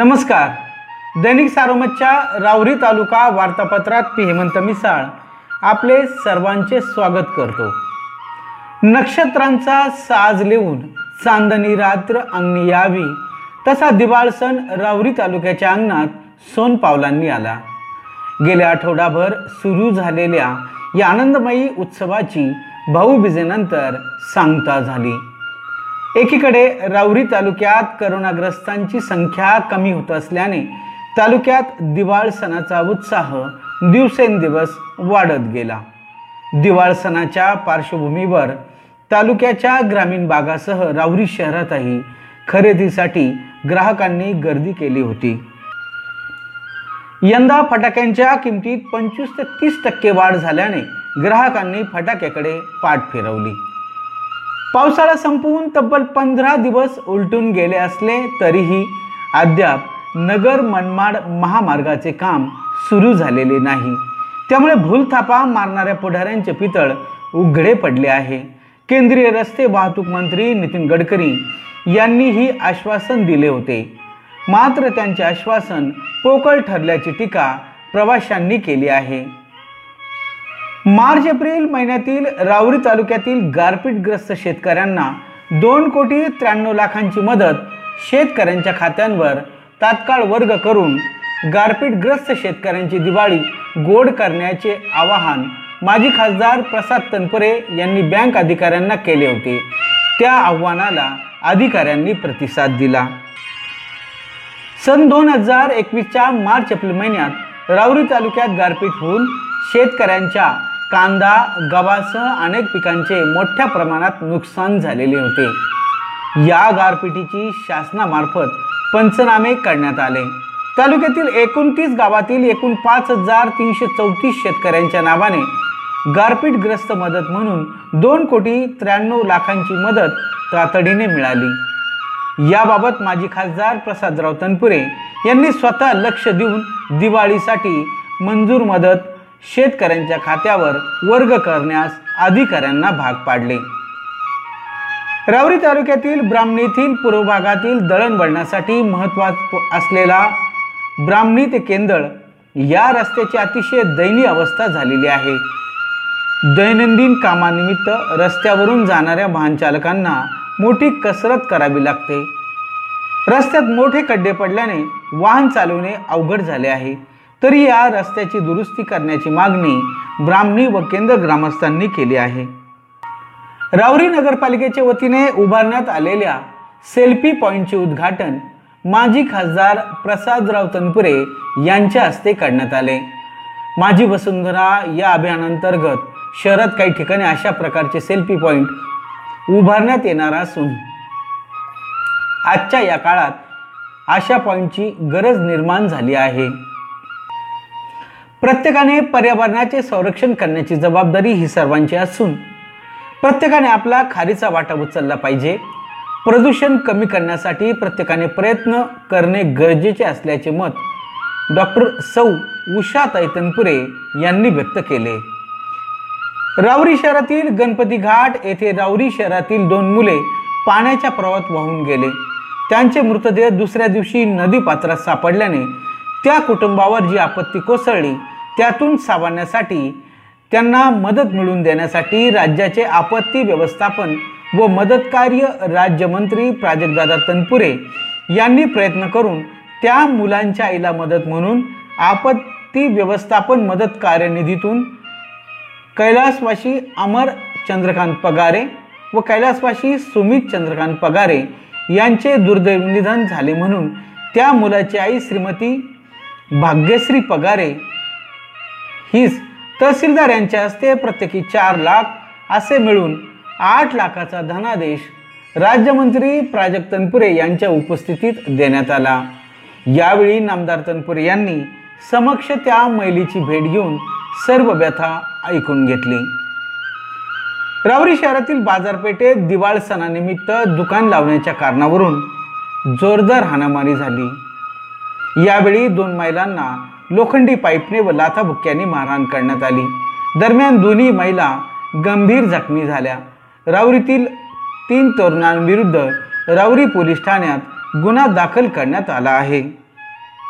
नमस्कार. दैनिक सारोमतच्या रावरी तालुका वार्तापत्रात मी हेमंत मिसाळ आपले सर्वांचे स्वागत करतो. नक्षत्रांचा साज लिहून चांदणी रात्र अंगणी यावी तसा दिवाळ सण रावरी तालुक्याच्या अंगणात सोन पावलांनी आला. गेल्या आठवडाभर सुरू झालेल्या या आनंदमयी उत्सवाची भाऊबीजेनंतर सांगता झाली. एकीकडे राऊरी तालुक्यात करोनाग्रस्तांची संख्या कमी होत असल्याने तालुक्यात दिवाळ सणाचा उत्साह दिवसेंदिवस वाढत गेला. दिवाळ सणाच्या पार्श्वभूमीवर तालुक्याच्या ग्रामीण भागासह राऊरी शहरातही खरेदीसाठी ग्राहकांनी गर्दी केली होती. यंदा फटाक्यांच्या किमतीत पंचवीस ते तीस टक्के वाढ झाल्याने ग्राहकांनी फटाक्याकडे पाठ फिरवली. पावसाळा संपवून तब्बल पंधरा दिवस उलटून गेले असले तरीही अद्याप नगर मनमाड महामार्गाचे काम सुरू झालेले नाही. त्यामुळे भूलथापा मारणाऱ्या पुढाऱ्यांचे पितळ उघडे पडले आहे. केंद्रीय रस्ते वाहतूक मंत्री नितीन गडकरी यांनीही आश्वासन दिले होते. मात्र त्यांचे आश्वासन पोकळ ठरल्याची टीका प्रवाशांनी केली आहे. मार्च एप्रिल महिन्यातील रावरी तालुक्यातील गारपीटग्रस्त शेतकऱ्यांना दोन कोटी त्र्याण्णव लाखांची मदत शेतकऱ्यांच्या खात्यांवर तात्काळ वर्ग करून गारपीटग्रस्त शेतकऱ्यांची दिवाळी गोड करण्याचे आवाहन माजी खासदार प्रसाद तनपुरे यांनी बँक अधिकाऱ्यांना केले होते. त्या आव्हानाला अधिकाऱ्यांनी प्रतिसाद दिला. सन दोन हजार एकवीसच्या मार्च एप्रिल महिन्यात रावरी तालुक्यात गारपीट होऊन शेतकऱ्यांच्या कांदा गव्हासह अनेक पिकांचे मोठ्या प्रमाणात नुकसान झालेले होते. या गारपिटीची शासनामार्फत पंचनामे करण्यात आले. तालुक्यातील एकोणतीस गावातील एकूण पाच हजार तीनशे चौतीस शेतकऱ्यांच्या नावाने गारपीटग्रस्त मदत म्हणून दोन कोटी त्र्याण्णव लाखांची मदत तातडीने मिळाली. याबाबत माजी खासदार प्रसादराव तनपुरे यांनी स्वतः लक्ष देऊन दिवाळीसाठी मंजूर मदत शेतकऱ्यांच्या खात्यावर वर्ग करण्यास अधिकाऱ्यांना भाग पाडले. रावरी तालुक्यातील ब्राह्मणीतील पूर्व भागातील दळणवळणासाठी महत्त्वाचा असलेला ब्राह्मणी ते केंदळ या रस्त्याची अतिशय दयनीय अवस्था झालेली आहे. दैनंदिन कामानिमित्त रस्त्यावरून जाणाऱ्या वाहनचालकांना मोठी कसरत करावी लागते. रस्त्यात मोठे खड्डे पडल्याने वाहन चालवणे अवघड झाले आहे. तरी या रस्त्याची दुरुस्ती करण्याची मागणी ब्राह्मणी व केंद्र ग्रामस्थांनी केली आहे. रावरी नगरपालिकेच्या वतीने उभारण्यात आलेल्या सेल्फी पॉईंटचे उद्घाटन माजी खासदार प्रसादराव तनपुरे यांच्या हस्ते करण्यात आले. माझी वसुंधरा या अभियानांतर्गत शहरात काही ठिकाणी अशा प्रकारचे सेल्फी पॉईंट उभारण्यात येणार असून आजच्या या काळात अशा पॉईंटची गरज निर्माण झाली आहे. प्रत्येकाने पर्यावरणाचे संरक्षण करण्याची जबाबदारी ही सर्वांची असून प्रत्येकाने आपला खारीचा वाटा उचलला पाहिजे. प्रदूषण कमी करण्यासाठी प्रत्येकाने प्रयत्न करणे गरजेचे असल्याचे मत डॉक्टर सौ. उषा तैतनपुरे यांनी व्यक्त केले. रावरी शहरातील गणपती घाट येथे रावरी शहरातील दोन मुले पाण्याच्या प्रवाहात वाहून गेले. त्यांचे मृतदेह दुसऱ्या दिवशी नदी पात्रात सापडल्याने त्या कुटुंबावर जी आपत्ती कोसळली त्यातून सावरण्यासाठी त्यांना मदत मिळवून देण्यासाठी राज्याचे आपत्ती व्यवस्थापन व मदत कार्य राज्यमंत्री प्राजक्तदादा तनपुरे यांनी प्रयत्न करून त्या मुलांच्या आईला मदत म्हणून आपत्ती व्यवस्थापन मदत कार्यनिधीतून कैलासवाशी अमर चंद्रकांत पगारे व कैलासवाशी सुमित चंद्रकांत पगारे यांचे दुर्दैव निधन झाले म्हणून त्या मुलाची आई श्रीमती भाग्यश्री पगारे हीच तहसीलदार यांच्या हस्ते प्रत्येकी चार लाख असे मिळून आठ लाखाचा धनादेश राज्यमंत्री प्राजक्त तनपुरे यांच्या उपस्थितीत देण्यात आला. यावेळी नामदार तनपुरे यांनी समक्ष त्या मैलीची भेट घेऊन सर्व व्यथा ऐकून घेतली. रावरी शहरातील बाजारपेठेत दिवाळ सणानिमित्त दुकान लावण्याच्या कारणावरून जोरदार हाणामारी झाली. यावेळी दोन महिलांना लोखंडी पाईपने व लाथाबुक्क्यांनी मारहाण करण्यात आली. दरम्यान दोन्ही महिला गंभीर जखमी झाल्या. राऊरीतील तीन तरुणांविरुद्ध राऊरी पोलीस ठाण्यात गुन्हा दाखल करण्यात आला आहे.